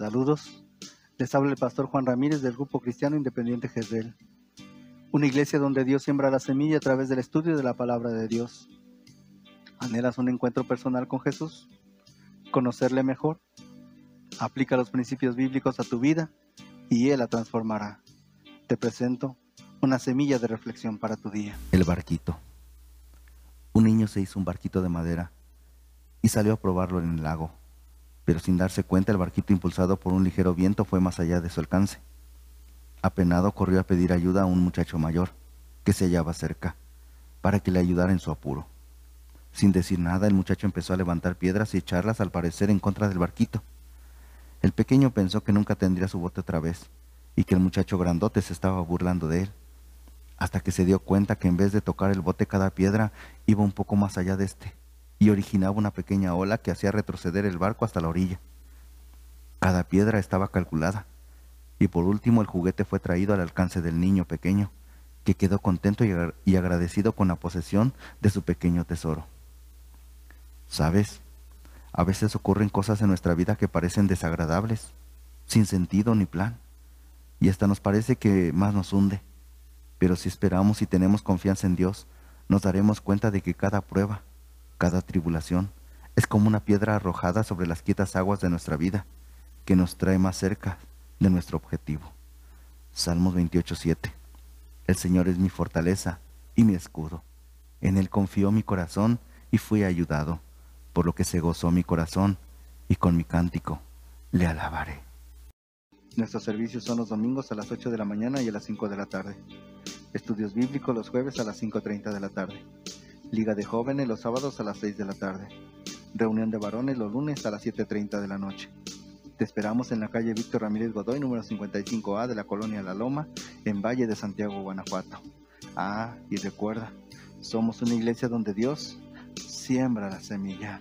Saludos. Les habla el pastor Juan Ramírez del Grupo Cristiano Independiente Jezreel. Una iglesia donde Dios siembra la semilla a través del estudio de la palabra de Dios. ¿Anhelas un encuentro personal con Jesús? ¿Conocerle mejor? Aplica los principios bíblicos a tu vida y Él la transformará. Te presento una semilla de reflexión para tu día. El barquito. Un niño se hizo un barquito de madera y salió a probarlo en el lago pero sin darse cuenta el barquito impulsado por un ligero viento fue más allá de su alcance. Apenado corrió a pedir ayuda a un muchacho mayor, que se hallaba cerca, para que le ayudara en su apuro. Sin decir nada, el muchacho empezó a levantar piedras y echarlas al parecer en contra del barquito. El pequeño pensó que nunca tendría su bote otra vez, y que el muchacho grandote se estaba burlando de él, hasta que se dio cuenta que en vez de tocar el bote cada piedra iba un poco más allá de este y originaba una pequeña ola que hacía retroceder el barco hasta la orilla. Cada piedra estaba calculada, y por último el juguete fue traído al alcance del niño pequeño, que quedó contento y agradecido con la posesión de su pequeño tesoro. ¿Sabes? A veces ocurren cosas en nuestra vida que parecen desagradables, sin sentido ni plan, y hasta nos parece que más nos hunde. Pero si esperamos y tenemos confianza en Dios, nos daremos cuenta de que cada prueba, cada tribulación es como una piedra arrojada sobre las quietas aguas de nuestra vida, que nos trae más cerca de nuestro objetivo. Salmos 28.7 El Señor es mi fortaleza y mi escudo. En Él confió mi corazón y fui ayudado, por lo que se gozó mi corazón, y con mi cántico le alabaré. Nuestros servicios son los domingos a las 8 de la mañana y a las 5 de la tarde. Estudios bíblicos los jueves a las 5.30 de la tarde. Liga de jóvenes los sábados a las 6 de la tarde. Reunión de varones los lunes a las 7.30 de la noche. Te esperamos en la calle Víctor Ramírez Godoy, número 55A de la colonia La Loma, en Valle de Santiago, Guanajuato. Ah, y recuerda, somos una iglesia donde Dios siembra la semilla.